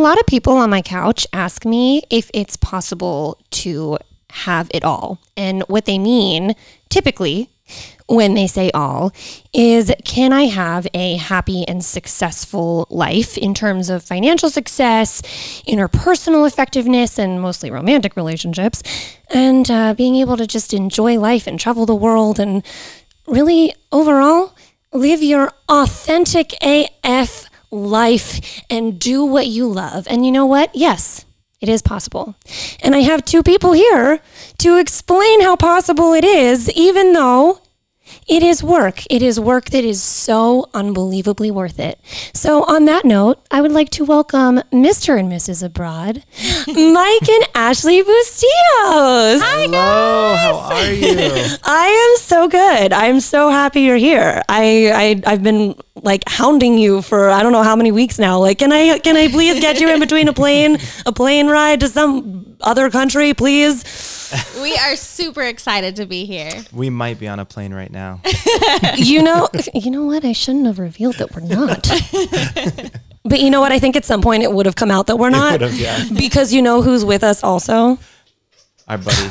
lot of people on my couch ask me if it's possible to have it all. And what they mean typically when they say all is can I have a happy and successful life in terms of financial success, interpersonal effectiveness, and mostly romantic relationships, and uh, being able to just enjoy life and travel the world and really overall live your authentic AF life and do what you love. And you know what? Yes, it is possible. And I have two people here to explain how possible it is, even though it is work. It is work that is so unbelievably worth it. So, on that note, I would like to welcome Mr. and Mrs. Abroad, Mike and Ashley Bustillos. Hi, Hello, how are you? I am so good. I'm so happy you're here. I, I I've been like hounding you for I don't know how many weeks now. Like, can I can I please get you in between a plane a plane ride to some other country, please? we are super excited to be here. We might be on a plane right now. you know, you know what? I shouldn't have revealed that we're not. but you know what? I think at some point it would have come out that we're not. would've, yeah. Because you know who's with us also? Our buddy,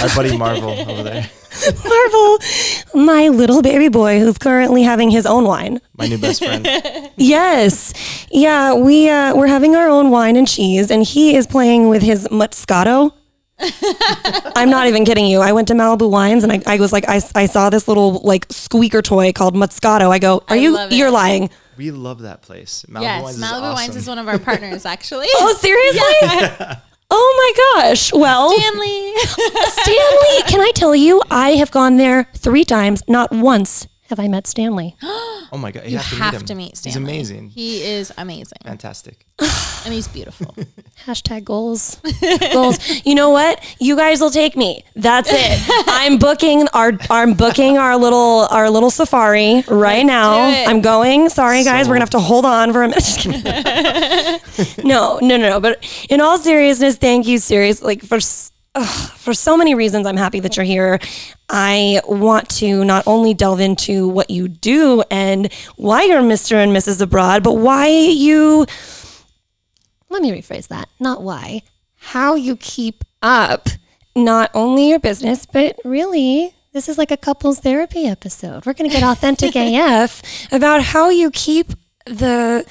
our buddy Marvel over there, Marvel, my little baby boy who's currently having his own wine. my new best friend. Yes. Yeah, we uh, we're having our own wine and cheese and he is playing with his Moscato. I'm not even kidding you. I went to Malibu Wines and I, I was like, I, I saw this little like squeaker toy called Moscato. I go, are I you, you're lying. We love that place. Malibu yes, Wines is Malibu Wines is one of our partners, actually. Oh, seriously? Oh my gosh. Well, Stanley. Stanley, can I tell you, I have gone there three times. Not once have I met Stanley. Oh my god, you, you have, to, have meet him. to meet Stanley. He's amazing. He is amazing. Fantastic. And he's beautiful. Hashtag goals. goals. You know what? You guys will take me. That's it. I'm booking our I'm booking our little our little safari right now. do it. I'm going. Sorry guys, So- we're gonna have to hold on for a minute. No, no, no, no. But in all seriousness, thank you, serious. Like for s- ugh, for so many reasons, I'm happy that you're here. I want to not only delve into what you do and why you're Mr. and Mrs. Abroad, but why you let me rephrase that. Not why. How you keep up not only your business, but really, this is like a couples therapy episode. We're going to get authentic AF about how you keep the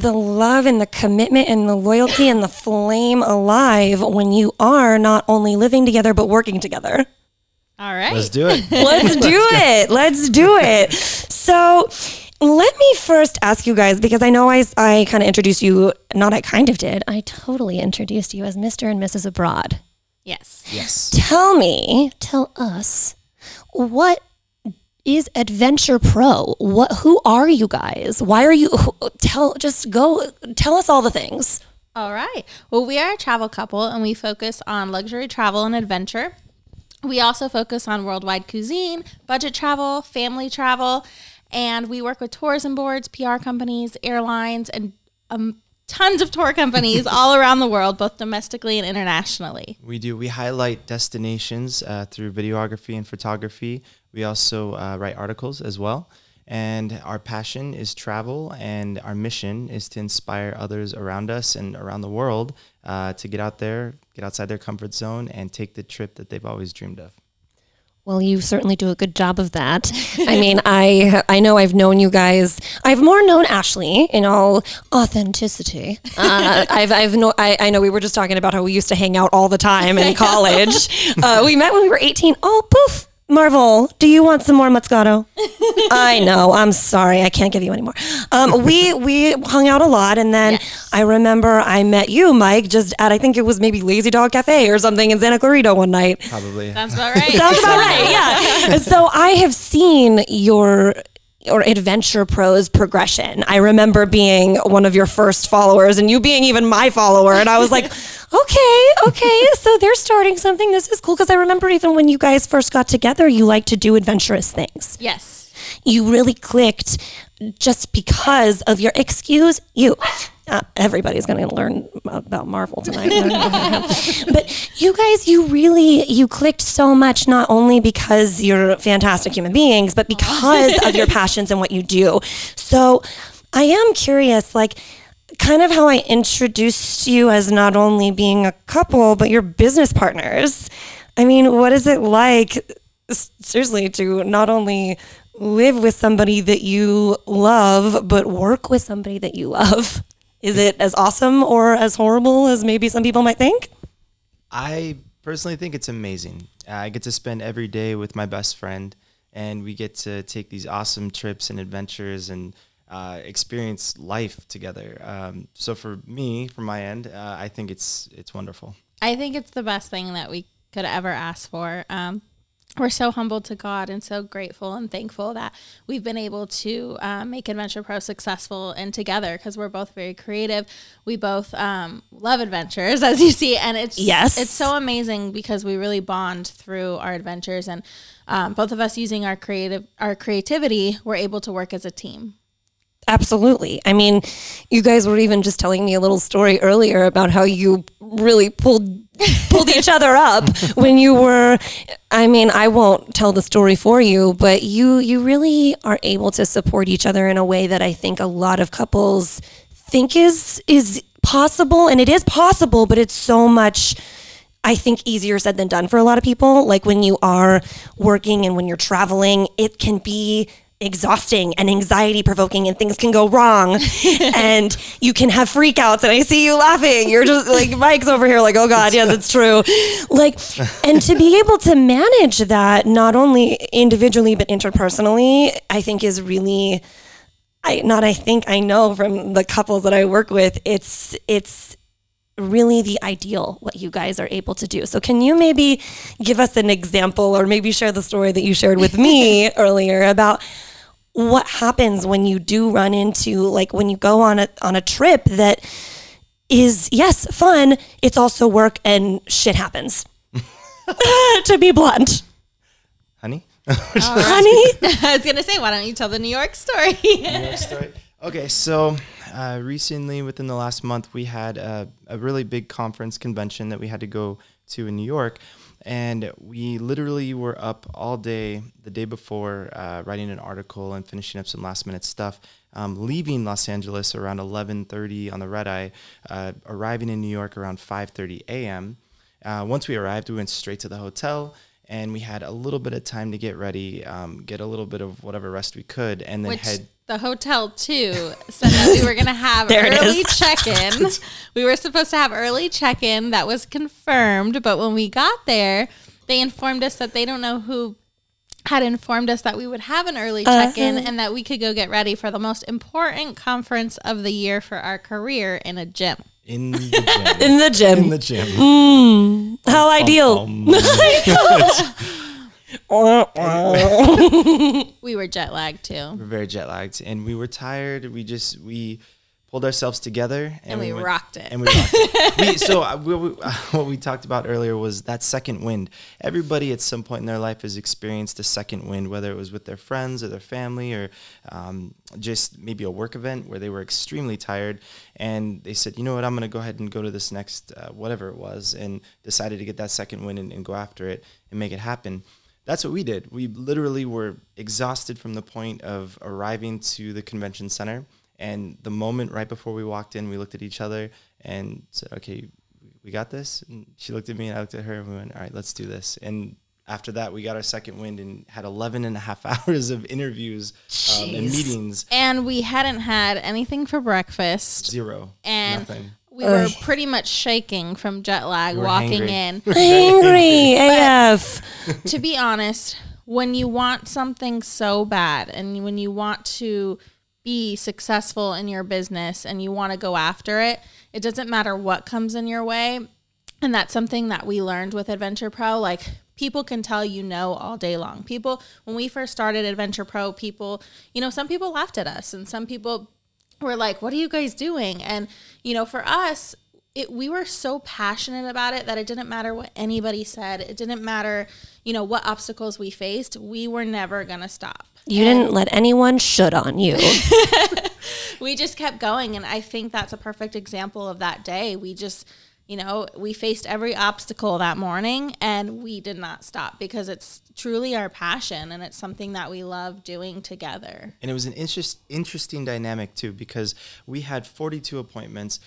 the love and the commitment and the loyalty and the flame alive when you are not only living together but working together. All right. Let's do it. Let's do it. Let's do it. So, let me first ask you guys because I know I, I kind of introduced you, not I kind of did, I totally introduced you as Mr. and Mrs. Abroad. yes. Yes. Tell me, tell us, what is AdventurPro? What who are you guys? Why are you tell just go tell us all the things. All right. Well, we are a travel couple and we focus on luxury travel and adventure. We also focus on worldwide cuisine, budget travel, family travel, and we work with tourism boards, PR companies, airlines, and um, tons of tour companies all around the world, both domestically and internationally. We do. We highlight destinations uh, through videography and photography. We also uh, write articles as well. And our passion is travel, and our mission is to inspire others around us and around the world uh, to get out there, get outside their comfort zone, and take the trip that they've always dreamed of. Well, you certainly do a good job of that. I mean, I I know I've known you guys. I've more known Ashley in all authenticity. Uh, I've I've know I, I know we were just talking about how we used to hang out all the time in college. Uh, we met when we were eighteen. Oh, poof. Marvel, do you want some more Moscato? I know. I'm sorry. I can't give you any more. Um, we we hung out a lot, and then Yes. I remember I met you, Mike, just at I think it was maybe Lazy Dog Cafe or something in Santa Clarita one night. Probably. Sounds about right. Sounds about right. Yeah. So I have seen your or AdventurPro's progression. I remember being one of your first followers and you being even my follower and I was like, "Okay, okay, so they're starting something. This is cool because I remember even when you guys first got together, you like to do adventurous things. yes. You really clicked just because of your excuse you. Uh, everybody's going to learn about Marvel tonight. but you guys, you really you clicked so much not only because you're fantastic human beings, but because of your passions and what you do. So, I am curious like kind of how I introduced you as not only being a couple, but your business partners. I mean, what is it like, seriously, to not only live with somebody that you love, but work with somebody that you love? Is it as awesome or as horrible as maybe some people might think? I personally think it's amazing. I get to spend every day with my best friend, and we get to take these awesome trips and adventures and uh, experience life together. Um, so for me, from my end, uh, I think it's it's wonderful. I think it's the best thing that we could ever ask for. Um, we're so humbled to God and so grateful and thankful that we've been able to uh, make AdventurPro successful and together because we're both very creative. We both um, love adventures, as you see, and it's Yes. it's so amazing because we really bond through our adventures and um, both of us using our creative our creativity, we're able to work as a team. Absolutely. I mean, you guys were even just telling me a little story earlier about how you really pulled pulled each other up when you were I mean, I won't tell the story for you, but you you really are able to support each other in a way that I think a lot of couples think is is possible and it is possible, but it's so much I think easier said than done for a lot of people. Like when you are working and when you're traveling, it can be exhausting and anxiety provoking and things can go wrong and you can have freakouts and I see you laughing. You're just like Mike's over here like, "Oh god, yes, it's true." Like and to be able to manage that not only individually but interpersonally, I think is really I not I think I know from the couples that I work with, it's it's really the ideal what you guys are able to do. So can you maybe give us an example or maybe share the story that you shared with me earlier about what happens when you do run into like when you go on a on a trip that is yes, fun, it's also work and shit happens. to be blunt. Honey, Honey, I was gonna say, why don't you tell the New York story? story. Okay, so uh, recently, within the last month, we had a, a really big conference convention that we had to go to in New York, and we literally were up all day the day before, uh, writing an article and finishing up some last minute stuff. Um, leaving Los Angeles around 11:30 on the red eye, uh, arriving in New York around 5:30 a.m. Uh, once we arrived, we went straight to the hotel. And we had a little bit of time to get ready, um, get a little bit of whatever rest we could, and then Which head the hotel too said that we were going to have early check-in. we were supposed to have early check-in. That was confirmed, but when we got there, they informed us that they don't know who had informed us that we would have an early check-in and that we could go get ready for the most important conference of the year for our career in a gym. in the gym. in the gym. in the gym. How ideal. Um, We were jet lagged too. we're very jet lagged, and we were tired. We just we pulled ourselves together, and, And we went- rocked it. And we rocked it. we, so uh, we, we, what we talked about earlier was that second wind. Everybody at some point in their life has experienced a second wind, whether it was with their friends or their family, or um, just maybe a work event where they were extremely tired, and they said, you know what, I'm going to go ahead and go to this next uh, whatever it was, and decided to get that second wind and, and go after it and make it happen. That's what we did. We literally were exhausted from the point of arriving to the convention center. And the moment right before we walked in, we looked at each other and said, okay, we got this. And she looked at me and I looked at her and we went, all right, let's do this. And after that, we got our second wind and had 11 and a half hours of interviews um, and meetings. And we hadn't had anything for breakfast. Zero. and nothing. We were pretty much shaking from jet lag We walking hangry. in. Angry AF. to be honest, when you want something so bad and when you want to be successful in your business and you want to go after it, it doesn't matter what comes in your way. And that's something that we learned with AdventurPro. Like, people can tell you no all day long. People, when we first started AdventurPro, people, you know, some people laughed at us and some people were like, what are you guys doing? And, you know, for us, it, we were so passionate about it that it didn't matter what anybody said. It didn't matter, you know, what obstacles we faced. We were never going to stop. You didn't let anyone should on you. we just kept going and i think that's a perfect example of that day we just you know, we faced every obstacle that morning and we did not stop because it's truly our passion and it's something that we love doing together. And it was an interest, interesting dynamic too, because we had 42 appointments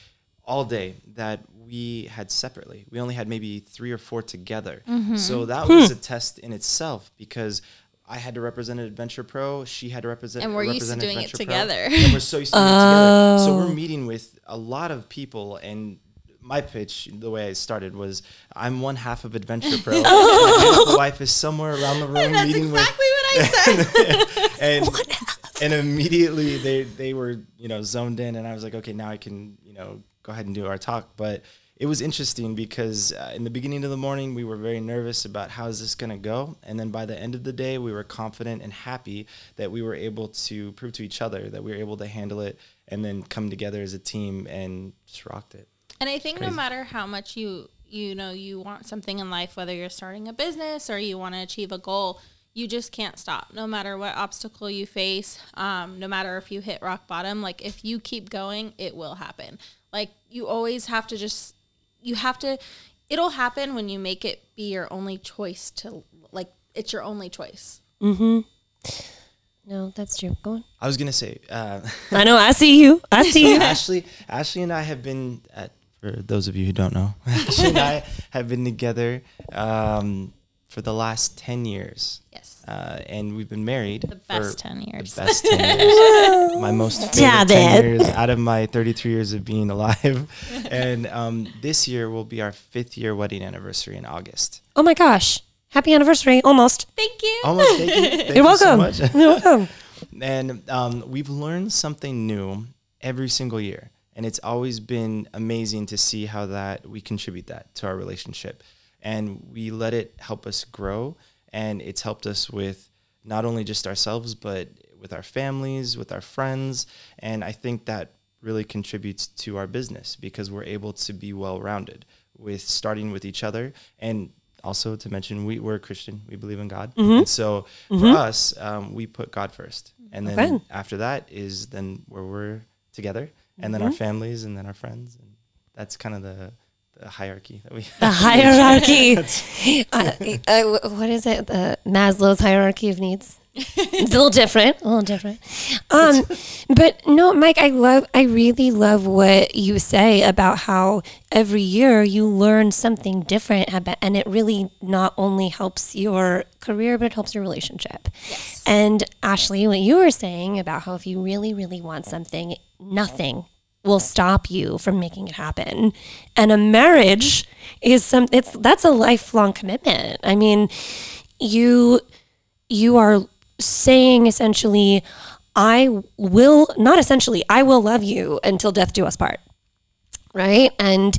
all day that we had separately. We only had maybe three or four together. Mm-hmm. So that was a test in itself because I had to represent AdventurPro. She had to represent. And we're used to doing it AdventurPro, together. and we're so used to doing it together. So we're meeting with a lot of people and. My pitch, the way I started, was I'm one half of AdventurPro. my beautiful wife is somewhere around the room That's meeting exactly with what I said. and and immediately they they were you know zoned in and i was like okay now i can you know go ahead and do our talk but it was interesting because uh, in the beginning of the morning we were very nervous about how is this going to go and then by the end of the day we were confident and happy that we were able to prove to each other that we were able to handle it and then come together as a team and just rocked it And I think no matter how much you you know you want something in life, whether you're starting a business or you want to achieve a goal, you just can't stop. No matter what obstacle you face, um, no matter if you hit rock bottom, like if you keep going, it will happen. Like you always have to just you have to. It'll happen when you make it be your only choice to like it's your only choice. Mm-hmm. No, that's true. Go on. i was going to say uh, I know. I see you. I see you. Ashley, Ashley and I have been at, for those of you who don't know, Ashley and I have been together um, for the last ten years, Yes. uh, and we've been married. The best for 10 years. The best ten years. my most favorite Stop ten it. years out of my thirty-three years of being alive, and um, this year will be our fifth-year wedding anniversary in August. Oh my gosh. Happy anniversary. Almost. Thank you. Almost. Thank you. Thank You're you so welcome. much. You're welcome. and um, we've learned something new every single year and it's always been amazing to see how that we contribute that to our relationship. And we let it help us grow. And it's helped us with not only just ourselves but with our families with our friends. And i think that really contributes to our business because we're able to be well rounded with starting with each other. And also to mention we, we're a christian. We believe in god. And so for us um, we put god first. And then Okay. after that is then where we're together and then our families and then our friends and that's kind of the, the hierarchy that we The hierarchy. uh, uh, what is it? The Maslow's hierarchy of needs. It's a little different. A little different. Um, but no, Mike, I love. I really love what you say about how every year you learn something different, about, and it really not only helps your career, but it helps your relationship. yes. And Ashley, what you were saying about how if you really, really want something, nothing will stop you from making it happen. And a marriage is some it's that's a lifelong commitment. I mean, you you are saying essentially I will not essentially I will love you until death do us part. Right? And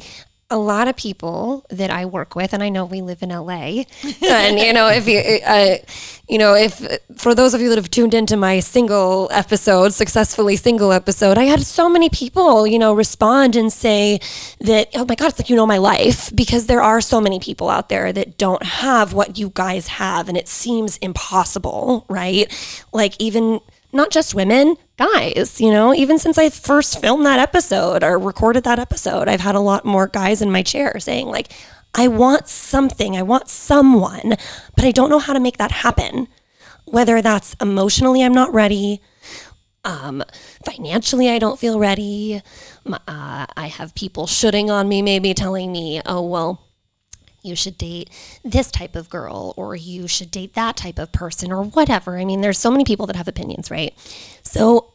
a lot of people that I work with, and I know we live in LA, and you know, if you, uh, you know, if for those of you that have tuned into my single episode, successfully single episode, I had so many people, you know, respond and say that, oh my God, it's like you know my life, because there are so many people out there that don't have what you guys have, and it seems impossible, right? Like even not just women, guys, you know, even since I first filmed that episode or recorded that episode, I've had a lot more guys in my chair saying, like, I want something, I want someone, but I don't know how to make that happen. Whether that's emotionally, I'm not ready, um, financially, I don't feel ready. Uh, I have people shooting on me, maybe telling me, oh, well, you should date this type of girl or you should date that type of person or whatever. I mean, there's so many people that have opinions, right? So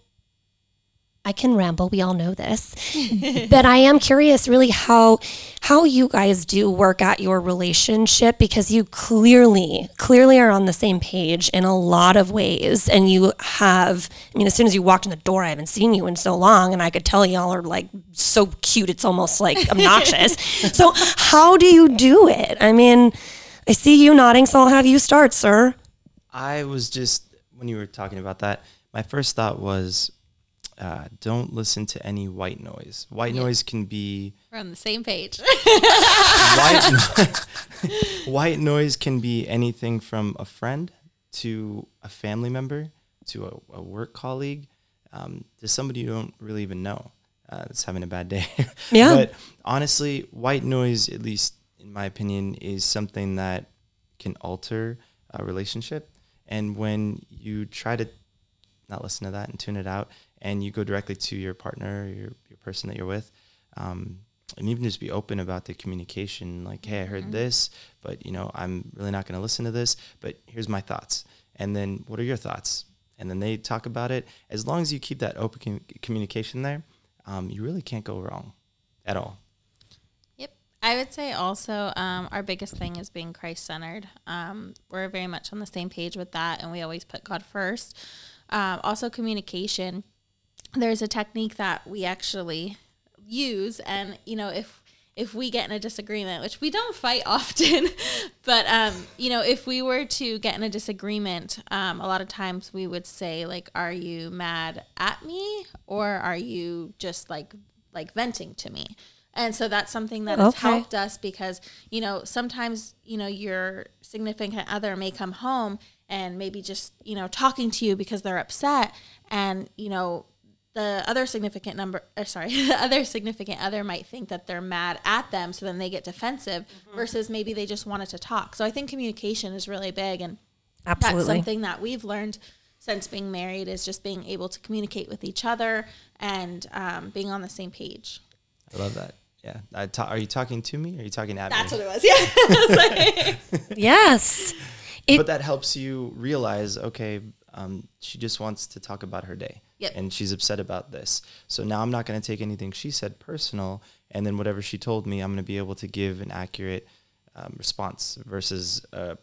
I can ramble, we all know this. but I am curious really how how you guys do work at your relationship because you clearly clearly are on the same page in a lot of ways and you have I mean as soon as you walked in the door I haven't seen you in so long and I could tell y'all are like so cute it's almost like obnoxious. so how do you do it? I mean, I see you nodding so I'll have you start, sir. I was just when you were talking about that, my first thought was uh, don't listen to any white noise. White noise can be We're on the same page. white, white noise can be anything from a friend to a family member to a, a work colleague um, to somebody you don't really even know. uh, that's having a bad day. Yeah. but honestly, white noise, at least in my opinion, is something that can alter a relationship. And when you try to not listen to that and tune it out, and you go directly to your partner, your, your person that you're with, um, and even just be open about the communication like hey i heard this but you know i'm really not going to listen to this but here's my thoughts and then what are your thoughts and then they talk about it as long as you keep that open com- communication there um, you really can't go wrong at all Yep. I would say also um, our biggest thing is being Christ centered. Um, we're very much on the same page with that, and we always put God first. Um, also, communication. There's a technique that we actually use, and you know, if if we get in a disagreement, which we don't fight often, but um, you know, if we were to get in a disagreement, um, a lot of times we would say like, "Are you mad at me, or are you just like like venting to me?" And so that's something that has Okay. helped us because you know sometimes you know your significant other may come home and maybe just you know talking to you because they're upset, and you know the other significant number or sorry the other significant other might think that they're mad at them so then they get defensive versus maybe they just wanted to talk. So i think communication is really big and that's something that we've learned since being married is just being able to communicate with each other and um, being on the same page. I love that. Yeah. I ta- are you talking to me or are you talking at that's me? that's what it was. Yeah. Yes. It- but that helps you realize okay um, she just wants to talk about her day Yep. and she's upset about this so now i'm not going to take anything she said personal and then whatever she told me i'm going to be able to give an accurate um, response versus uh,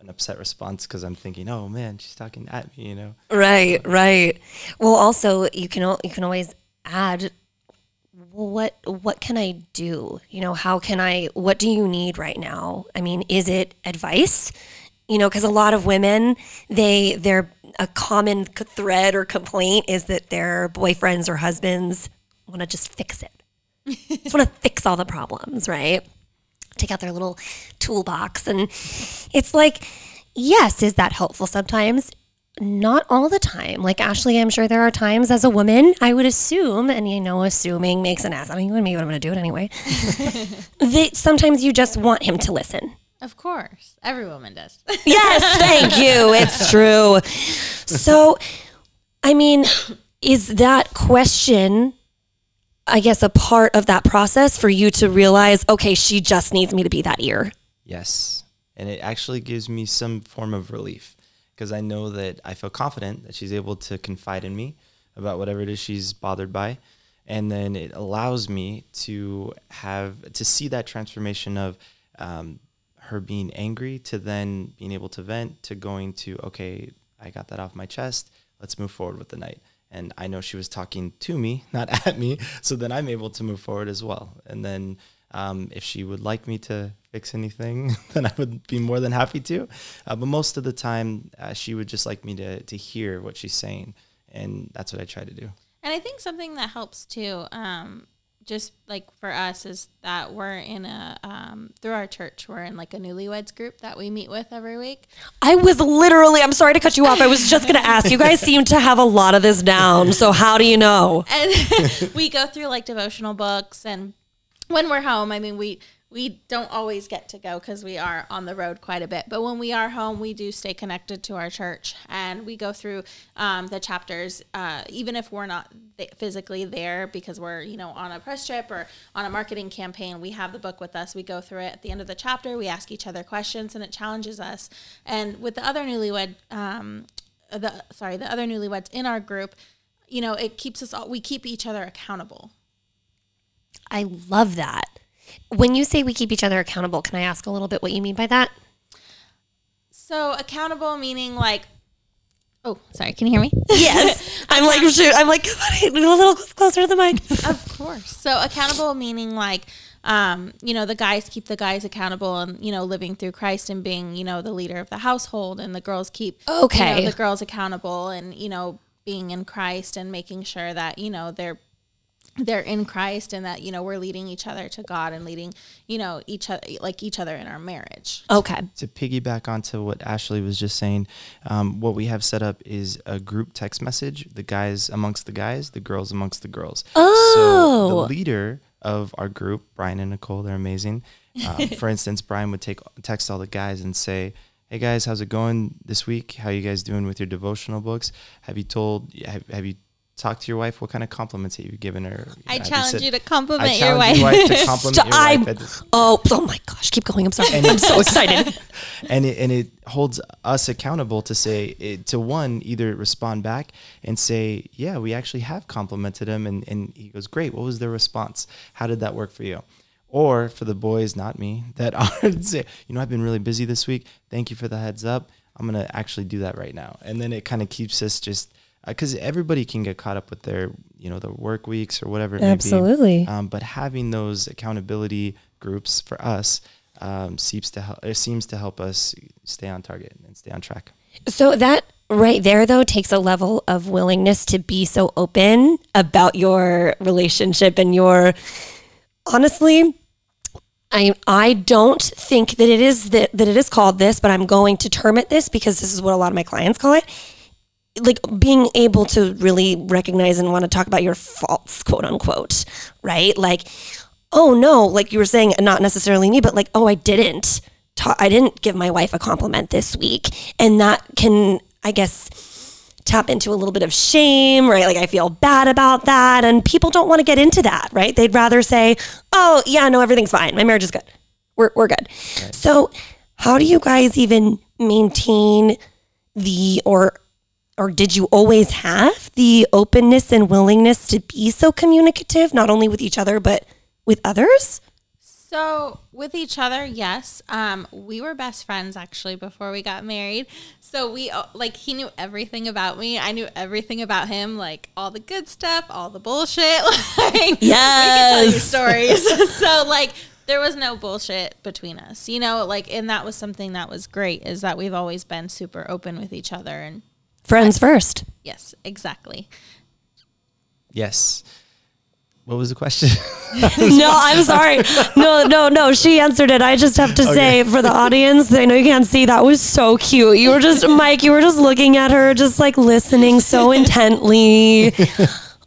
an upset response because i'm thinking oh man she's talking at me you know Right, right. Well, also you can you can always add well, what what can I do? You know, how can I what do you need right now? I mean, is it advice? You know, cuz a lot of women, they they're a common thread or complaint is that their boyfriends or husbands want to just fix it. just want to fix all the problems, right? take out their little toolbox and it's like yes is that helpful sometimes not all the time like ashley i'm sure there are times as a woman i would assume and you know assuming makes an ass i mean maybe i'm going to do it anyway that sometimes you just want him to listen of course. Every woman does. Yes thank you. It's true. So i mean is that question i guess a part of that process for you to realize okay she just needs me to be that ear? Yes. And it actually gives me some form of relief because I know that I feel confident that she's able to confide in me about whatever it is she's bothered by. And then it allows me to have to see that transformation of um, her being angry to then being able to vent to going to, okay, I got that off my chest. Let's move forward with the night. And I know she was talking to me, not at me. So then I'm able to move forward as well. And then um, if she would like me to fix anything, then I would be more than happy to. Uh, but most of the time, uh, she would just like me to, to hear what she's saying. And that's what I try to do. And I think something that helps too, um, just like for us, is that we're in a um, through our church, we're in like a newlyweds group that we meet with every week. I was literally, I'm sorry to cut you off. I was just going to ask. You guys seem to have a lot of this down. So, how do you know? and we go through like devotional books and when we're home i mean we we don't always get to go because we are on the road quite a bit but when we are home we do stay connected to our church and we go through um, the chapters uh, even if we're not th- physically there because we're you know on a press trip or on a marketing campaign we have the book with us. We go through it. At the end of the chapter we ask each other questions and it challenges us. And with the other newlywed um, the sorry the other newlyweds in our group you know it keeps us all we keep each other accountable. I love that. When you say we keep each other accountable, can I ask a little bit what you mean by that? So accountable meaning like Oh, sorry. Can you hear me? Yes. I'm like, shoot, I'm like, come on, a little closer to the mic. of course. So accountable meaning like um, you know, the guys keep the guys accountable and, you know, living through Christ and being, you know, the leader of the household and the girls keep you Okay. know, the girls accountable and, you know, being in Christ and making sure that, you know, they're they're in Christ and that you know we're leading each other to God and leading you know each other like each other in our marriage. Okay. to piggyback onto what Ashley was just saying, um, what we have set up is a group text message: the guys amongst the guys, the girls amongst the girls. So Oh. the leader of our group, Brian and Nicole, they're amazing. Um, for instance, Brian would take text all the guys and say, "Hey guys, how's it going this week? How you guys doing with your devotional books? Have you told? Have, have you?" Talked to your wife. What kind of compliments have you given her? I Have challenge said- you to I compliment your challenge wife. to compliment your I- wife. this- Oh, oh my gosh. Keep going. I'm sorry. I'm so excited. and it, and it holds us accountable to say it, to one either respond back and say yeah we actually have complimented him and, and he goes great what was their response how did that work for you or for the boys not me that are say you know i've been really busy this week thank you for the heads up i'm gonna actually do that right now and then it kind of keeps us just because everybody can get caught up with their you know their work weeks or whatever it may be. Absolutely. Um, but having those accountability groups for us um, seems to help. It seems to help us stay on target and stay on track. So that right there though takes a level of willingness to be so open about your relationship and your honestly I I don't think that it is that, that it is called this, but I'm going to term it this because this is what a lot of my clients call it. Like being able to really recognize and want to talk about your faults, quote unquote, right? Like, oh no, like you were saying, not necessarily me, but like, oh, I didn't, ta- I didn't give my wife a compliment this week, and that can, I guess, tap into a little bit of shame, right? Like I feel bad about that. And people don't want to get into that, right? They'd rather say, oh, yeah, no, everything's fine. My marriage is good. We're, we're good. So, how do you guys even maintain the, or, or did you always have the openness and willingness to be so communicative, not only with each other, but with others? So with each other, yes. Um, we were best friends actually before we got married. So we uh, like he knew everything about me. I knew everything about him, like all the good stuff, all the bullshit. Like we can tell you Yes. stories. so like there was no bullshit between us, you know. Like and that was something that was great is that we've always been super open with each other and Friends first. yes, exactly. Yes. What was the question? no, I'm sorry. No, no, no. She answered it. I just have to say for the audience, I know you can't see, that was so cute. You were just, Mike, you were just looking at her, just like listening so intently.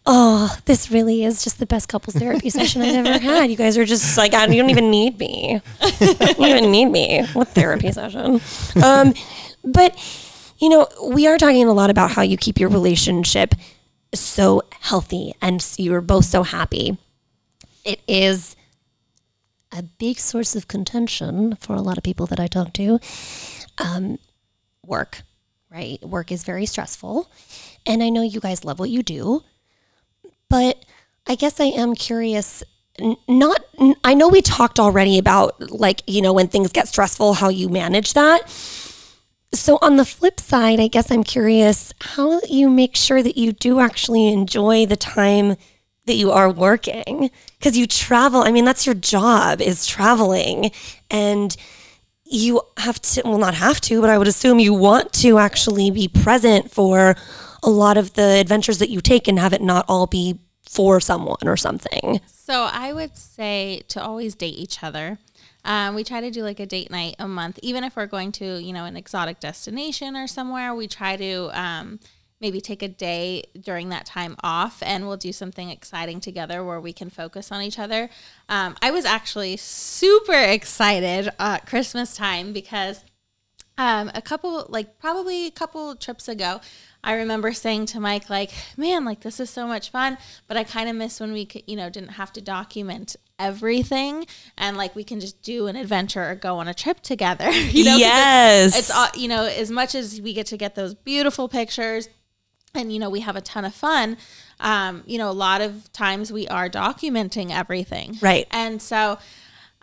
Oh, this really is just the best couples therapy session I've ever had. You guys are just like, I, you don't even need me. You don't even need me. What therapy session? Um, but, you know, we are talking a lot about how you keep your relationship so healthy and you're both so happy it is a big source of contention for a lot of people that I talk to. Um, work, right? Work is very stressful. And I know you guys love what you do, but I guess I am curious. Not, I know we talked already about like, you know, when things get stressful, how you manage that. So on the flip side, I guess I'm curious how you make sure that you do actually enjoy the time that you are working because you travel. I mean, that's your job is traveling and you have to, well, not have to, but I would assume you want to actually be present for a lot of the adventures that you take and have it not all be for someone or something. So I would say to always date each other. Um, we try to do like a date night a month, even if we're going to, you know, an exotic destination or somewhere. We try to um, maybe take a day during that time off, and we'll do something exciting together where we can focus on each other. Um, I was actually super excited at Christmas time because um, a couple, like probably a couple trips ago, I remember saying to Mike, like, man, like this is so much fun, but I kind of miss when we could, you know, didn't have to document everything and like we can just do an adventure or go on a trip together. you know, Yes. It's, it's, uh, you know, as much as we get to get those beautiful pictures and, you know, we have a ton of fun. Um, you know, a lot of times we are documenting everything. Right. And so,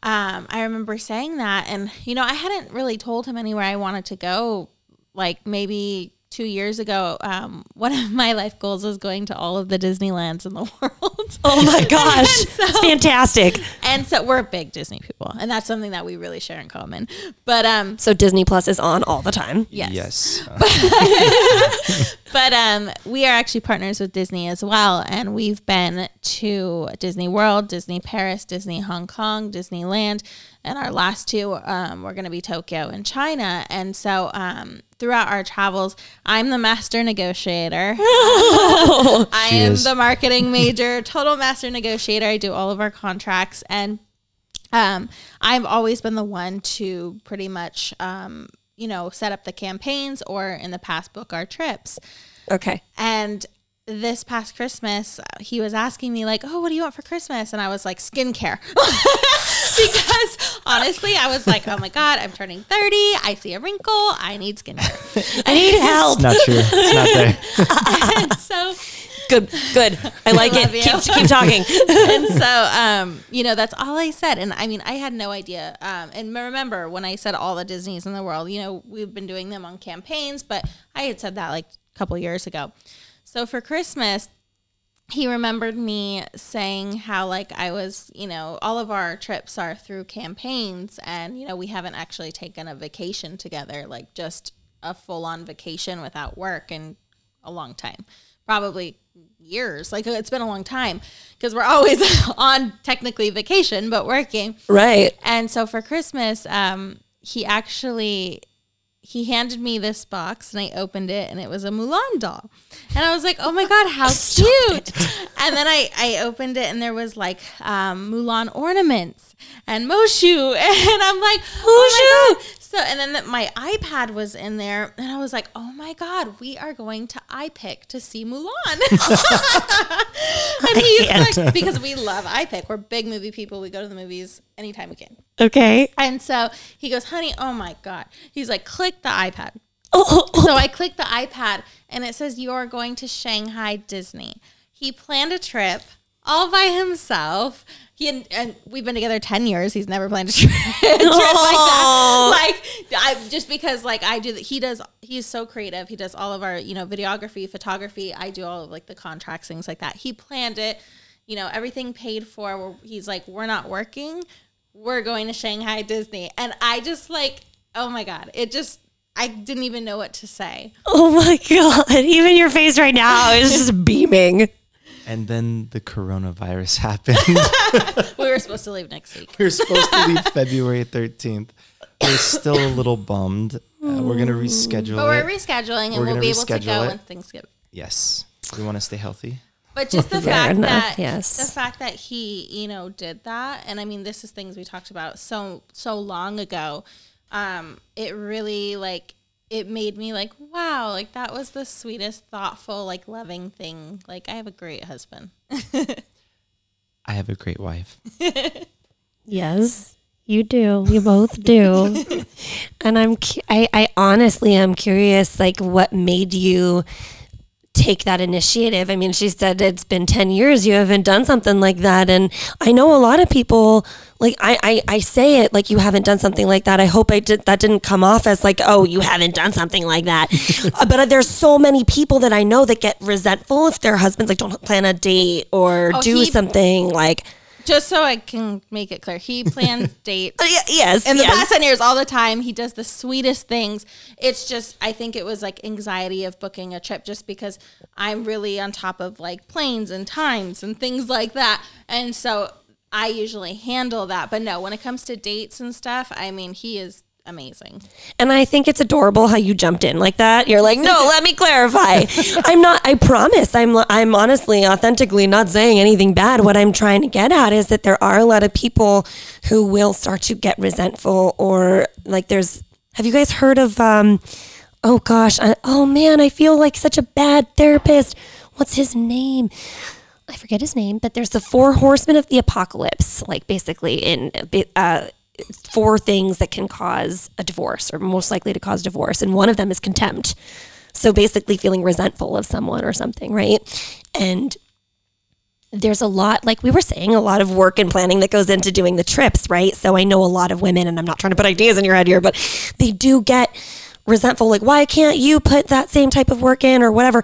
um, I remember saying that, and you know, I hadn't really told him anywhere I wanted to go. Like maybe two years ago, um, one of my life goals was going to all of the Disneylands in the world. Oh my gosh. And so- fantastic. and so we're big Disney people, and that's something that we really share in common. But um, So Disney Plus is on all the time. yes, Yes. Uh, but um, we are actually partners with Disney as well, and we've been to Disney World, Disney Paris, Disney Hong Kong, Disneyland, and our last two um, we're going to be Tokyo and China. And so um, throughout our travels, I'm the master negotiator. I am is. the marketing major, total master negotiator. I do all of our contracts and um, I've always been the one to pretty much, um, you know, set up the campaigns or in the past book our trips. Okay. And this past Christmas, uh, he was asking me like, "Oh, what do you want for Christmas?" And I was like, "Skincare," because honestly, I was like, "Oh my god, I'm turning 30. I see a wrinkle. I need skincare." I need help. It's not true. It's not there. and so Good, good. I like love it. you. Keep, keep talking. and so um you know that's all i said and i mean i had no idea um and remember when i said all the disneys in the world you know we've been doing them on campaigns but i had said that like a couple years ago so for christmas he remembered me saying how like i was you know all of our trips are through campaigns and you know we haven't actually taken a vacation together like just a full-on vacation without work in a long time probably years like it's been a long time because we're always on technically vacation but working Right. and so for Christmas, um, he actually he handed me this box and I opened it and it was a Mulan doll. And I was like, "Oh my god, how cute." And then I I opened it and there was like um, Mulan ornaments and Mushu and I'm like, "Oh my god." So and then the, my iPad was in there and I was like, "Oh my god, we are going to iPic to see Mulan." and he's like because we love iPic. We're big movie people. We go to the movies anytime we can. Okay. And so he goes, honey, oh my God. He's like, click the iPad. Oh, So I click the iPad and it says, You're going to Shanghai Disney. He planned a trip all by himself. He and, and we've been together 10 years. He's never planned a trip, trip like that. Like, I, just because, like, I do that. He does, he's so creative. He does all of our, you know, videography, photography. I do all of like the contracts, things like that. He planned it, you know, everything paid for. He's like, We're not working. We're going to Shanghai Disney. And I just, like, oh my God. It just, I didn't even know what to say. oh my God. Even your face right now is just beaming. And then the coronavirus happened. We were supposed to leave next week. we were supposed to leave February 13th. We're still a little bummed. Uh, we're going to reschedule But we're it. rescheduling and We're we'll gonna be able to reschedule go it. when things get. yes. We want to stay healthy. But just the Fair fact enough, that yes. the fact that he, you know, did that, and I mean, this is things we talked about so so long ago. Um, it really like it made me like, wow, like that was the sweetest, thoughtful, like loving thing. Like I have a great husband. I have a great wife. Yes, you do. You both do. and I'm, cu- I, I honestly am curious, like, what made you take that initiative? I mean, she said it's been 10 years you haven't done something like that. And I know a lot of people, like, I, I, I say it like you haven't done something like that. I hope I did, that didn't come off as like, oh, you haven't done something like that. Uh, but there's so many people that I know that get resentful if their husbands, like, don't plan a date or Oh, do he- something like, Just so I can make it clear, he plans dates. Uh, yes. in the yes. past 10 years all the time he does the sweetest things it's just i think it was like anxiety of booking a trip just because i'm really on top of like planes and times and things like that and so i usually handle that but no when it comes to dates and stuff i mean he is amazing And I think it's adorable how you jumped in like that. You're like, no, let me clarify. I'm not. I promise. I'm. I'm honestly, authentically not saying anything bad. What I'm trying to get at is that there are a lot of people who will start to get resentful or like. There's. Have you guys heard of? um Oh gosh. I, oh man, I feel like such a bad therapist. What's his name? I forget his name, but there's the four horsemen of the apocalypse, like basically in uh, four things that can cause a divorce or most likely to cause divorce. And one of them is contempt. So basically feeling resentful of someone or something, right? And there's a lot, like we were saying, a lot of work and planning that goes into doing the trips, right? So I know a lot of women, and I'm not trying to put ideas in your head here, but they do get resentful, like, why can't you put that same type of work in or whatever?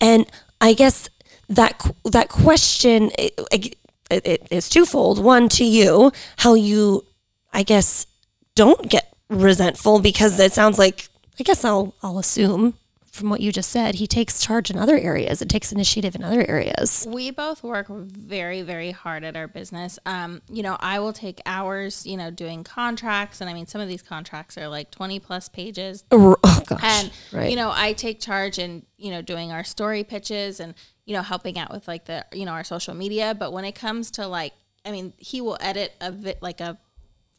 And I guess that that question it, it, it is twofold. One to you, how you, I guess, don't get resentful because it sounds like I guess I'll I'll assume from what you just said, he takes charge in other areas. It takes initiative in other areas. We both work very, very hard at our business. Um, you know, I will take hours, you know, doing contracts. And I mean, some of these contracts are like 20 plus pages. Oh gosh. And, right. you know, I take charge in, you know, doing our story pitches and, you know, helping out with like the, you know, our social media. But when it comes to like, I mean, he will edit a vi- like a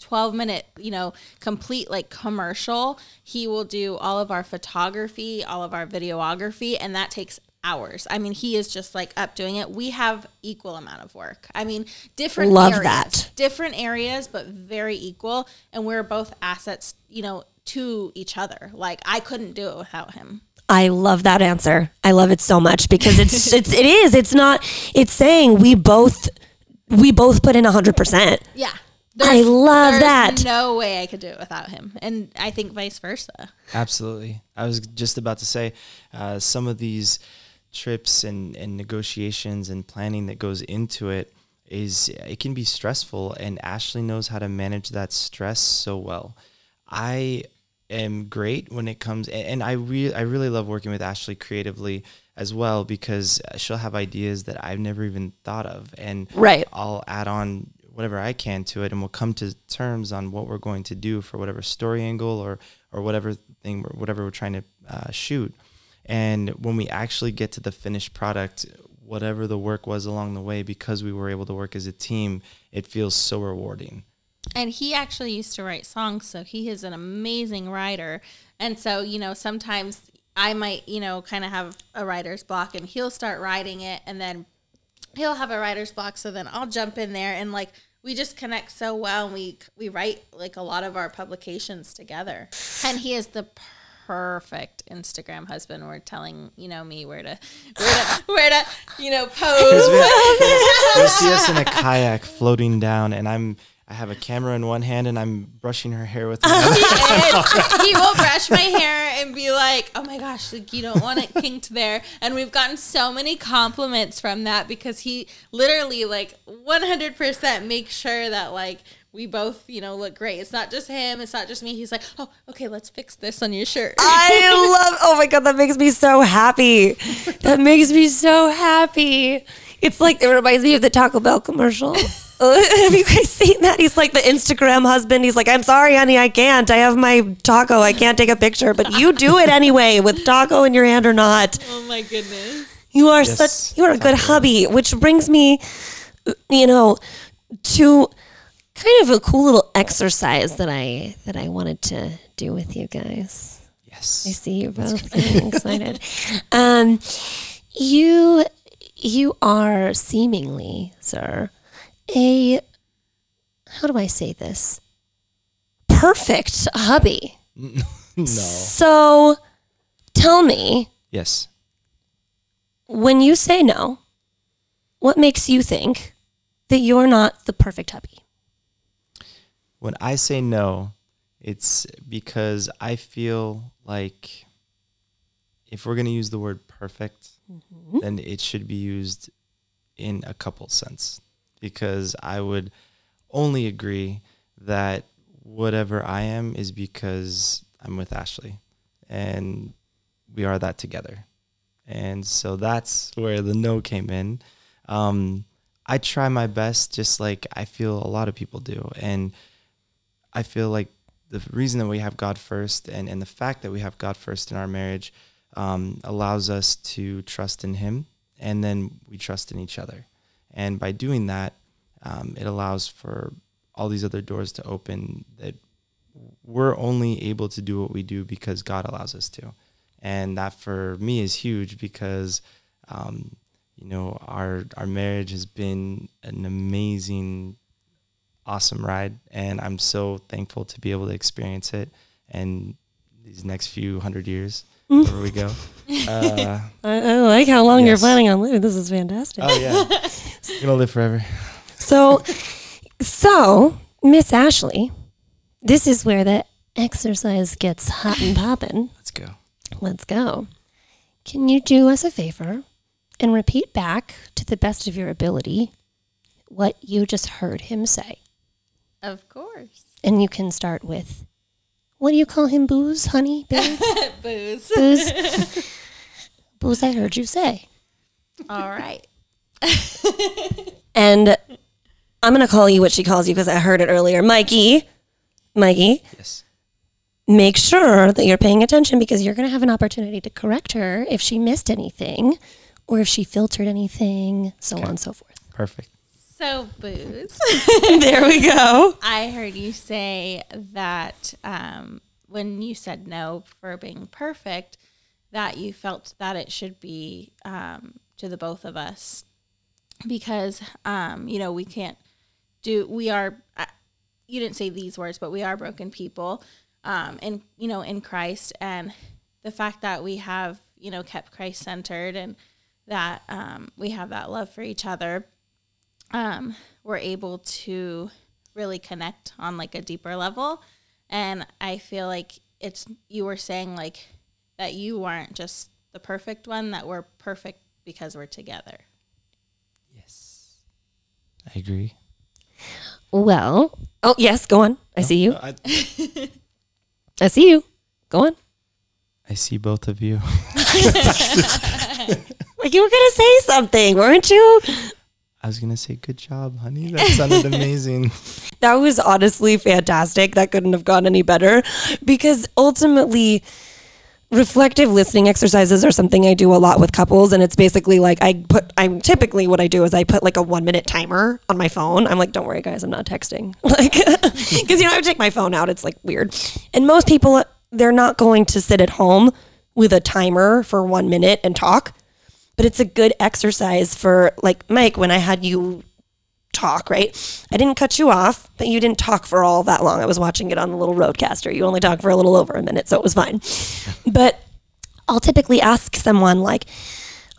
12 minute, you know, complete like commercial. He will do all of our photography, all of our videography, and that takes hours. I mean, he is just like up doing it. We have equal amount of work. I mean, different Love areas, that. different areas, but very equal. And we're both assets, you know, to each other. Like I couldn't do it without him. I love that answer. I love it so much because it's it's it is. It's not it's saying we both we both put in 100%. Yeah. I love there's that. No way I could do it without him. And I think vice versa. Absolutely. I was just about to say uh, some of these trips and, and negotiations and planning that goes into it is it can be stressful and Ashley knows how to manage that stress so well. I am great when it comes and I really I really love working with Ashley creatively as well because she'll have ideas that I've never even thought of and Right. I'll add on whatever I can to it, and we'll come to terms on what we're going to do for whatever story angle or or whatever thing, whatever we're trying to uh, shoot. And when we actually get to the finished product, whatever the work was along the way, because we were able to work as a team, it feels so rewarding. And he actually used to write songs, so he is an amazing writer. And so, you know, sometimes I might, you know, kind of have a writer's block and he'll start writing it and then he'll have a writer's block so then I'll jump in there and like we just connect so well and we we write like a lot of our publications together. And he is the perfect Instagram husband. We're telling, you know, me where to where to where to, you know, pose. You'll see us in a kayak floating down, and I'm I have a camera in one hand and I'm brushing her hair with the other. he is. He will brush my hair and be like, "Oh my gosh, like you don't want it kinked there." And we've gotten so many compliments from that because he literally like 100% makes sure that like we both, you know, look great. It's not just him, it's not just me. He's like, "Oh, okay, let's fix this on your shirt." I love. Oh my god, that makes me so happy. That makes me so happy. It's like it reminds me of the Taco Bell commercial. Have you guys seen that? He's like the Instagram husband. He's like, I'm sorry, honey, I can't. I have my taco. I can't take a picture, but you do it anyway, with taco in your hand or not. oh my goodness. You are Yes, such. You are a good hubby, which brings me, you know, to kind of a cool little exercise that I that I wanted to do with you guys. Yes. I see you both getting excited. Um, you you are seemingly, sir, a how do I say this? Perfect hubby. No. So tell me, Yes. when you say no, what makes you think that you're not the perfect hubby? When I say no, it's because I feel like if we're going to use the word perfect, mm-hmm. then it should be used in a couple sense. Because I would only agree that whatever I am is because I'm with Ashley and we are that together. And so that's where the no came in. Um, I try my best, just like I feel a lot of people do. And I feel like the reason that we have God first and, and the fact that we have God first in our marriage um, allows us to trust in Him and then we trust in each other. And by doing that, um, it allows for all these other doors to open that we're only able to do what we do because God allows us to. And that for me is huge because, um, you know, our, our marriage has been an amazing awesome ride and i'm so thankful to be able to experience it and these next few hundred years where we go uh, I, I like how long you're planning on living. This is fantastic. oh yeah gonna live forever So, so Miss Ashley, this is where the exercise gets hot and poppin'. let's go Let's go. Can you do us a favor and repeat back to the best of your ability what you just heard him say? Of course. And you can start with what do you call him? Booze, honey, babe, Booze. booze, booze. I heard you say. All right. And I'm gonna call you what she calls you because I heard it earlier, Mikey. Mikey, Yes. make sure that you're paying attention because you're gonna have an opportunity to correct her if she missed anything, or if she filtered anything, so on and so forth. Perfect. So, Booze. there we go. I heard you say that um, when you said no for being perfect, that you felt that it should be um, to the both of us because um, you know we can't do we are uh, you didn't say these words but we are broken people um, in you know in Christ and the fact that we have you know kept Christ centered and that um, we have that love for each other um, we're able to really connect on like a deeper level. And I feel like it's you were saying like that you weren't just the perfect one, that we're perfect because we're together. Yes. I agree. Well, oh yes, go on. I see you. I, I see you. Go on. I see both of you. Like you were gonna say something, weren't you? I was gonna say good job, honey. That sounded amazing. That was honestly fantastic. That couldn't have gone any better because ultimately, reflective listening exercises are something I do a lot with couples. And it's basically like I put, I'm typically what I do is I put like a one minute timer on my phone. I'm like, don't worry, guys, I'm not texting. Like, because you know, I would take my phone out, it's like weird. And most people, they're not going to sit at home with a timer for one minute and talk. But it's a good exercise for like Mike when I had you talk, right? I didn't cut you off, but you didn't talk for all that long. I was watching it on the little RØDECaster. You only talked for a little over a minute, so it was fine. But I'll typically ask someone like,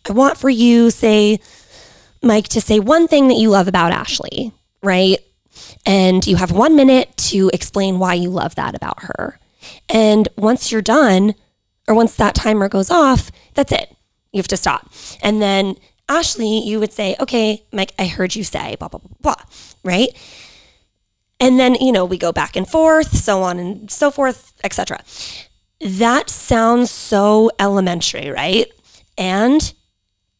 I want for you, say, Mike, to say one thing that you love about Ashley, right? And you have one minute to explain why you love that about her. And once you're done, or once that timer goes off, that's it. You have to stop. And then Ashley, you would say, okay, Mike, I heard you say blah, blah, blah, blah, right? And then, you know, we go back and forth, so on and so forth, etc. That sounds so elementary, right? And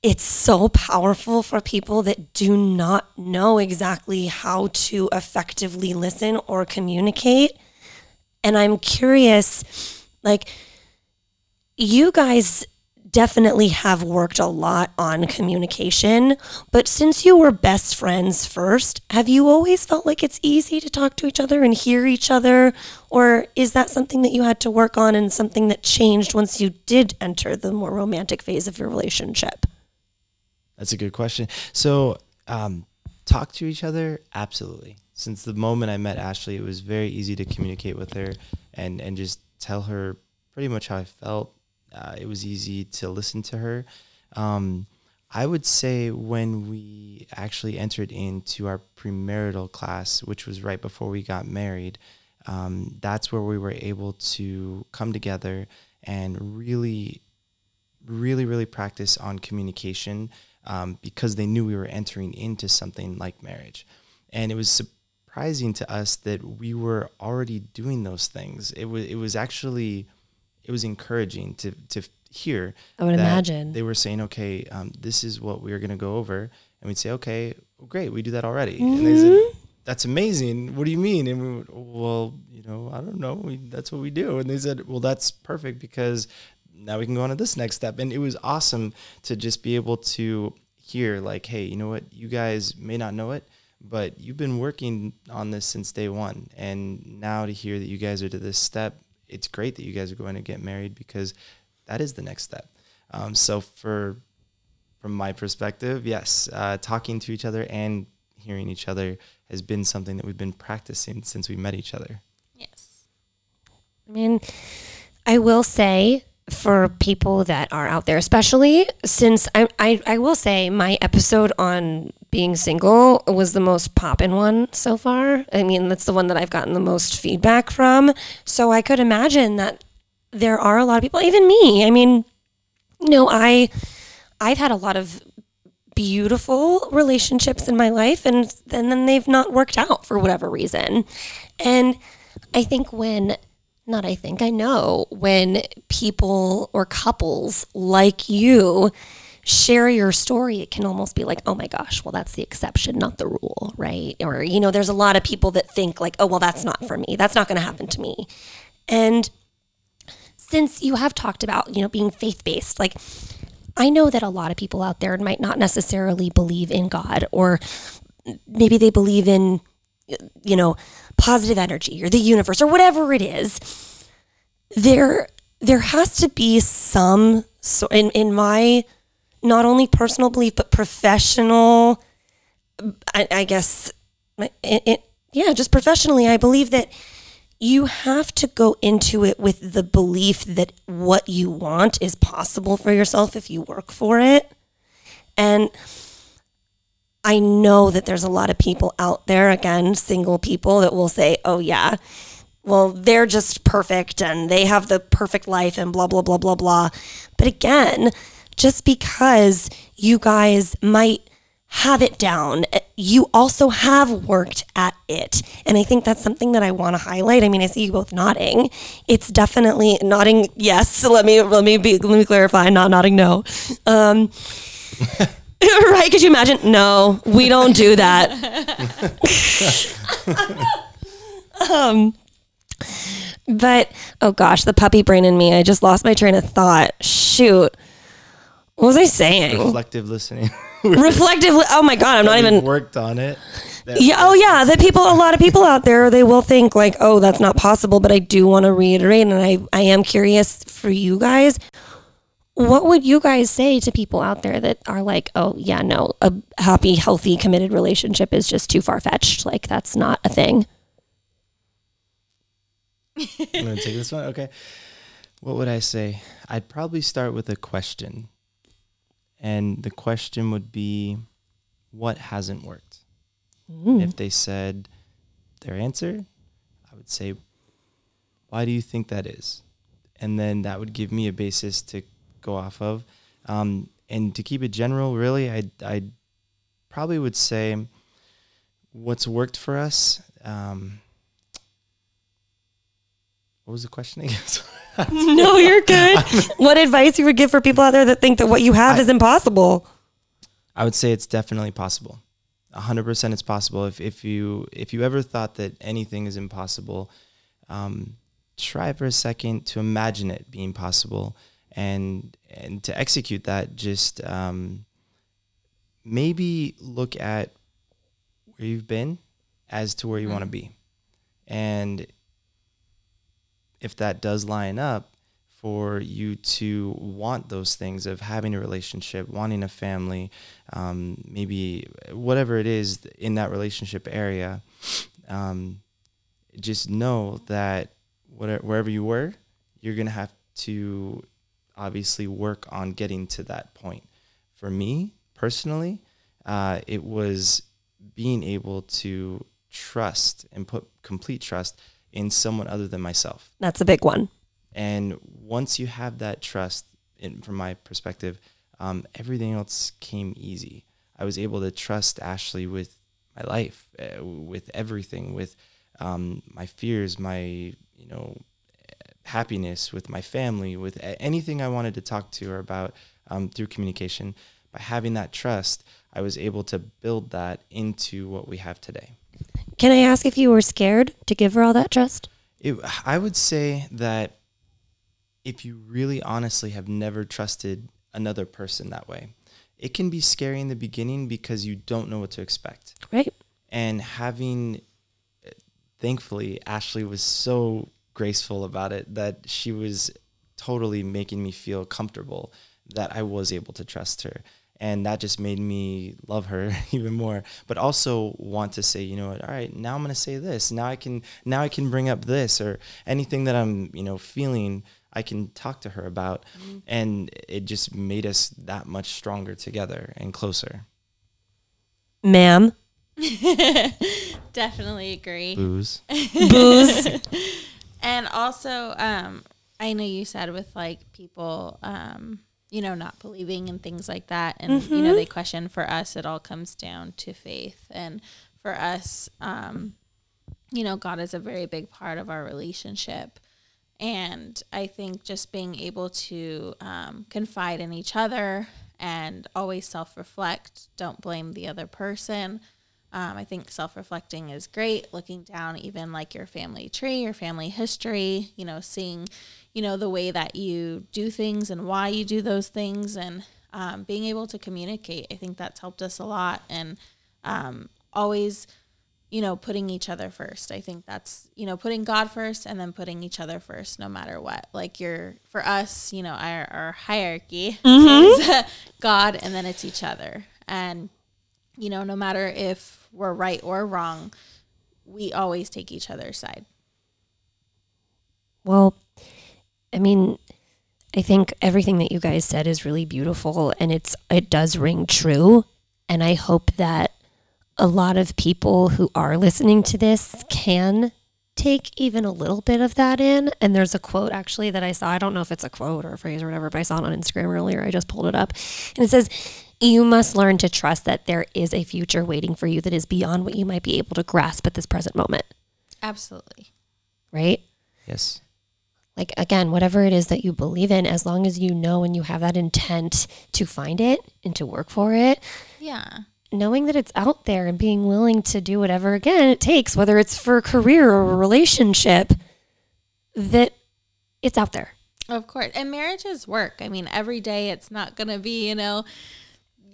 it's so powerful for people that do not know exactly how to effectively listen or communicate. And I'm curious, like, you guys definitely have worked a lot on communication, but since you were best friends first, have you always felt like it's easy to talk to each other and hear each other? Or is that something that you had to work on and something that changed once you did enter the more romantic phase of your relationship? That's a good question. So, um, talk to each other, absolutely. Since the moment I met Ashley, it was very easy to communicate with her and and just tell her pretty much how I felt. Uh, it was easy to listen to her. Um, I would say when we actually entered into our premarital class, which was right before we got married, um, that's where we were able to come together and really really, really practice on communication um, because they knew we were entering into something like marriage. And it was surprising to us that we were already doing those things. It was, it was actually, it was encouraging to, to hear. I would that imagine. They were saying, okay, um, this is what we are going to go over. And we'd say, okay, great, we do that already. And they said, that's amazing. What do you mean? And we would, well, you know, I don't know. We, that's what we do. And they said, well, that's perfect because now we can go on to this next step. And it was awesome to just be able to hear, like, hey, you know what? You guys may not know it, but you've been working on this since day one. And now to hear that you guys are to this step, it's great that you guys are going to get married because that is the next step. Um, so for from my perspective, yes, uh, talking to each other and hearing each other has been something that we've been practicing since we met each other. Yes. I mean, I will say for people that are out there, especially since I, I, I will say my episode on being single was the most poppin' one so far. I mean, that's the one that I've gotten the most feedback from. So I could imagine that there are a lot of people, even me. I mean, you know, I, I've had a lot of beautiful relationships in my life and, and then they've not worked out for whatever reason. And I think when not I think, I know when people or couples like you share your story, it can almost be like, oh my gosh, well, that's the exception, not the rule, right? Or, you know, there's a lot of people that think, like, oh, well, that's not for me. That's not going to happen to me. And since you have talked about, you know, being faith based, like, I know that a lot of people out there might not necessarily believe in God, or maybe they believe in, you know, positive energy or the universe or whatever it is. There, there has to be some so in in my not only personal belief but professional. I, I guess, it, it, yeah, just professionally, I believe that you have to go into it with the belief that what you want is possible for yourself if you work for it. And I know that there's a lot of people out there, again, single people, that will say, oh, yeah, well, they're just perfect and they have the perfect life and blah, blah, blah, blah, blah. But again, just because you guys might have it down, you also have worked at it. And I think that's something that I want to highlight. I mean, I see you both nodding. It's definitely nodding yes. Let me let me be let me clarify, not nodding no. Um, right? Could you imagine? No, we don't do that. um, but oh gosh, the puppy brain in me. I just lost my train of thought. Shoot, what was I saying? Reflective listening. Reflective. Oh my god, I'm not even worked on it. That- yeah, oh yeah, that people a lot of people out there they will think like, "Oh, that's not possible," but I do want to reiterate and I I am curious for you guys. What would you guys say to people out there that are like, "Oh, yeah, no, a happy, healthy, committed relationship is just too far-fetched. Like that's not a thing." I'm gonna take this one. Okay. What would I say? I'd probably start with a question. And the question would be, what hasn't worked? Mm. If they said their answer, I would say, why do you think that is? And then that would give me a basis to go off of. Um, and to keep it general, really, I I probably would say what's worked for us. Um, what was the question again? no, you're good. what advice you would give for people out there that think that what you have I- is impossible? I would say it's definitely possible. Hundred percent, it's possible. If if you if you ever thought that anything is impossible, um, try for a second to imagine it being possible, and and to execute that, just um, maybe look at where you've been as to where you want to be, and if that does line up for you to want those things of having a relationship, wanting a family, um, maybe whatever it is in that relationship area, um, just know that whatever, wherever you were, you're going to have to obviously work on getting to that point. For me personally, uh, it was being able to trust and put complete trust in someone other than myself. That's a big one. And once you have that trust, in, from my perspective, um, everything else came easy. I was able to trust Ashley with my life, uh, with everything, with um, my fears, my you know happiness, with my family, with anything I wanted to talk to her about um, through communication. By having that trust, I was able to build that into what we have today. Can I ask if you were scared to give her all that trust? It, I would say that if you really honestly have never trusted another person that way, it can be scary in the beginning because you don't know what to expect. Right. And having, thankfully, Ashley was so graceful about it that she was totally making me feel comfortable that I was able to trust her. And that just made me love her even more, but also want to say, you know what, all right, now I'm going to say this. Now I can, now I can bring up this or anything that I'm, you know, feeling I can talk to her about. And it just made us that much stronger together and closer. Ma'am. Definitely agree. Booze. Booze. And also, um, I know you said with like people, um, you know, not believing and things like that, and you know, they question. For us, it all comes down to faith, and for us, um, you know, God is a very big part of our relationship. And I think just being able to um, confide in each other and always self reflect, don't blame the other person. Um, I think self reflecting is great, looking down even like your family tree, your family history, you know, seeing, you know, the way that you do things and why you do those things and um, being able to communicate. I think that's helped us a lot. And um, always, you know, putting each other first. I think that's, you know, putting God first and then putting each other first no matter what. Like you're, for us, you know, our, our hierarchy is God and then it's each other. And, you know, no matter if we're right or wrong, we always take each other's side. Well, I mean, I think everything that you guys said is really beautiful and it's it does ring true. And I hope that a lot of people who are listening to this can take even a little bit of that in. And there's a quote actually that I saw. I don't know if it's a quote or a phrase or whatever but I saw it on Instagram earlier. I just pulled it up. And it says you must learn to trust that there is a future waiting for you that is beyond what you might be able to grasp at this present moment. Absolutely. right? Yes. Like again whatever it is that you believe in as long as you know and you have that intent to find it and to work for it Yeah. knowing that it's out there and being willing to do whatever again it takes whether it's for a career or a relationship that it's out there Of course. And marriage is work. I mean, every day it's not going to be, you know,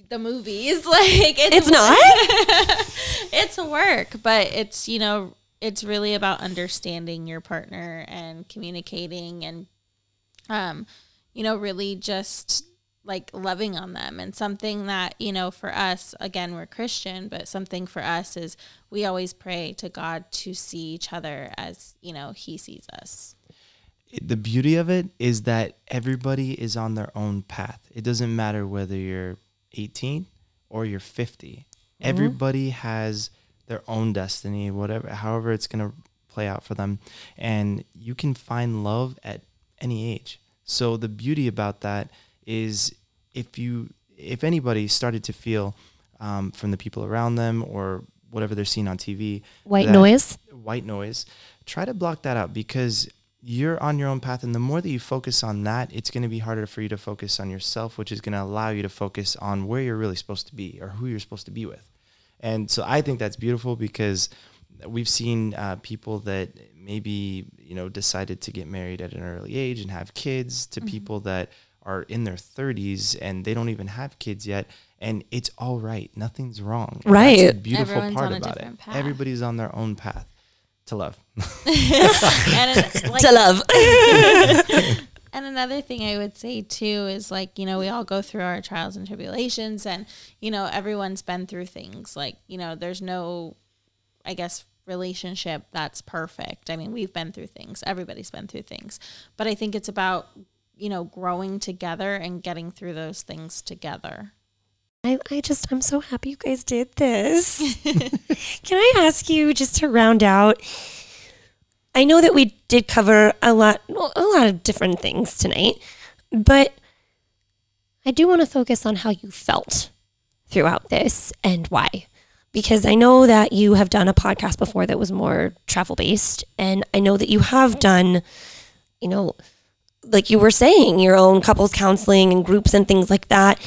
the movies. Like, it's not it's work, but it's, you know, it's really about understanding your partner and communicating and, um, you know, really just like loving on them. And something that, you know, for us, again, we're Christian, but something for us is we always pray to God to see each other as, you know, He sees us. the beauty of it is that everybody is on their own path. It doesn't matter whether you're 18 or you're 50. Everybody has their own destiny, whatever, however it's going to play out for them. And you can find love at any age. So the beauty about that is if you, if anybody started to feel um, from the people around them or whatever they're seeing on TV, white noise white noise, try to block that out because you're on your own path. And the more that you focus on that, it's going to be harder for you to focus on yourself, which is going to allow you to focus on where you're really supposed to be or who you're supposed to be with. And so I think that's beautiful because we've seen uh, people that maybe, you know, decided to get married at an early age and have kids to people that are in their 30s and they don't even have kids yet. And it's all right. Nothing's wrong. And That's the Right. beautiful Everyone's part on a about it. path. Everybody's on their own path to love. and it, like, to love and another thing I would say too is like you know we all go through our trials and tribulations, and you know everyone's been through things. Like you know there's no, I guess relationship that's perfect. I mean we've been through things. Everybody's been through things, but I think it's about you know growing together and getting through those things together. I, I just I'm so happy you guys did this. Can I ask you just to round out? I know that we did cover a lot well, a lot of different things tonight, but I do want to focus on how you felt throughout this and why. Because I know that you have done a podcast before that was more travel based, and I know that you have done, you know, like you were saying, your own couples counseling and groups and things like that.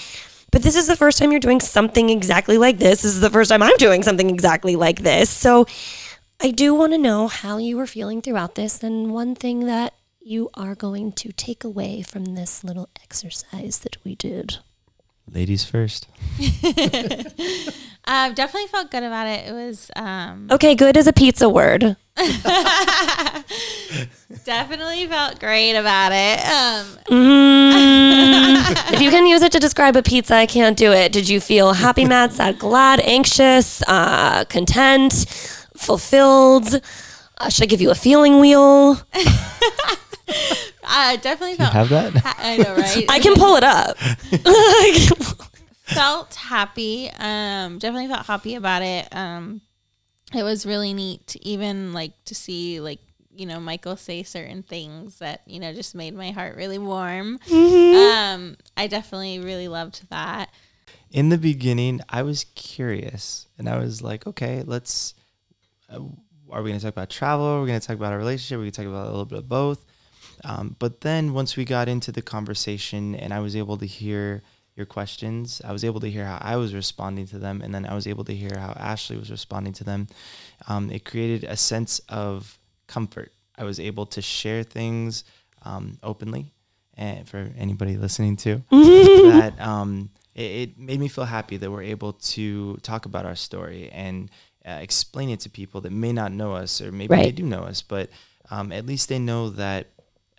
But this is the first time you're doing something exactly like this. This is the first time I'm doing something exactly like this. So I do want to know how you were feeling throughout this and one thing that you are going to take away from this little exercise that we did. Ladies first. Uh, definitely felt good about it. It was um, Okay, good is a pizza word. definitely felt great about it. Um, Mm, if you can use it to describe a pizza, I can't do it. Did you feel happy, mad, sad, glad, anxious, uh, content, fulfilled? Uh, should I give you a feeling wheel? I definitely You felt. have that? I know, right? I can pull it up. felt happy. Um, definitely felt happy about it. Um, it was really neat, even like to see like you know Michael say certain things that you know just made my heart really warm. Um, I definitely really loved that. In the beginning, I was curious and I was like, okay, let's. Uh, are we going to talk about travel? Are we going to talk about our relationship? Are we to talk about a little bit of both? Um, but then once we got into the conversation and I was able to hear your questions, I was able to hear how I was responding to them, and then I was able to hear how Ashley was responding to them. Um, it created a sense of comfort. I was able to share things um, openly, and for anybody listening to that, um, it, it made me feel happy that we're able to talk about our story and uh, explain it to people that may not know us or maybe they do know us, but um, at least they know that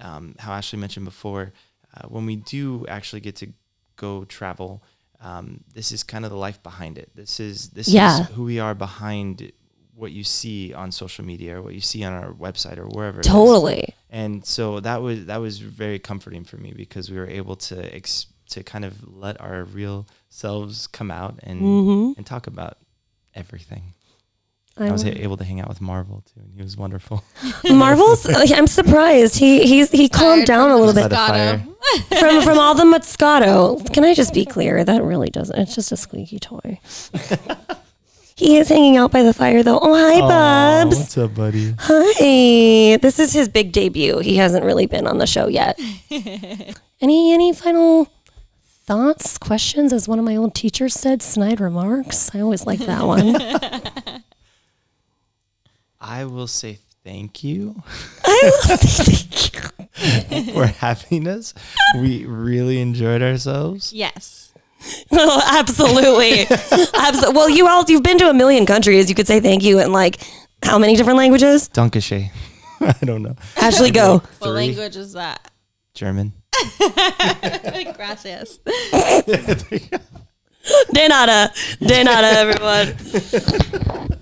um, how Ashley mentioned before, uh, when we do actually get to go travel, um, this is kind of the life behind it. This is this Yeah. is who we are behind what you see on social media or what you see on our website or wherever. Totally. And so that was that was very comforting for me because we were able to ex- to kind of let our real selves come out and Mhm. and talk about everything. I I was love- able to hang out with Marvel too, and he was wonderful. Marvel's. I'm surprised. He he he calmed down a little bit By the fire. Moscato. from from all the Moscato. Can I just be clear? That really doesn't. It's just a squeaky toy. he is hanging out by the fire though. Oh hi, Bubs. what's up, buddy? Hi. This is his big debut. He hasn't really been on the show yet. any any final thoughts, questions? As one of my old teachers said, snide remarks. I always like that one. I will say thank you I will say thank you. for having us. We really enjoyed ourselves. Yes. Oh, absolutely. Absolutely. Well, you all you've been to a million countries. You could say thank you in like how many different languages? Dankashe. I don't know. Ashley, go. What Three. language is that? German. Gracias. De nada. De nada, everyone.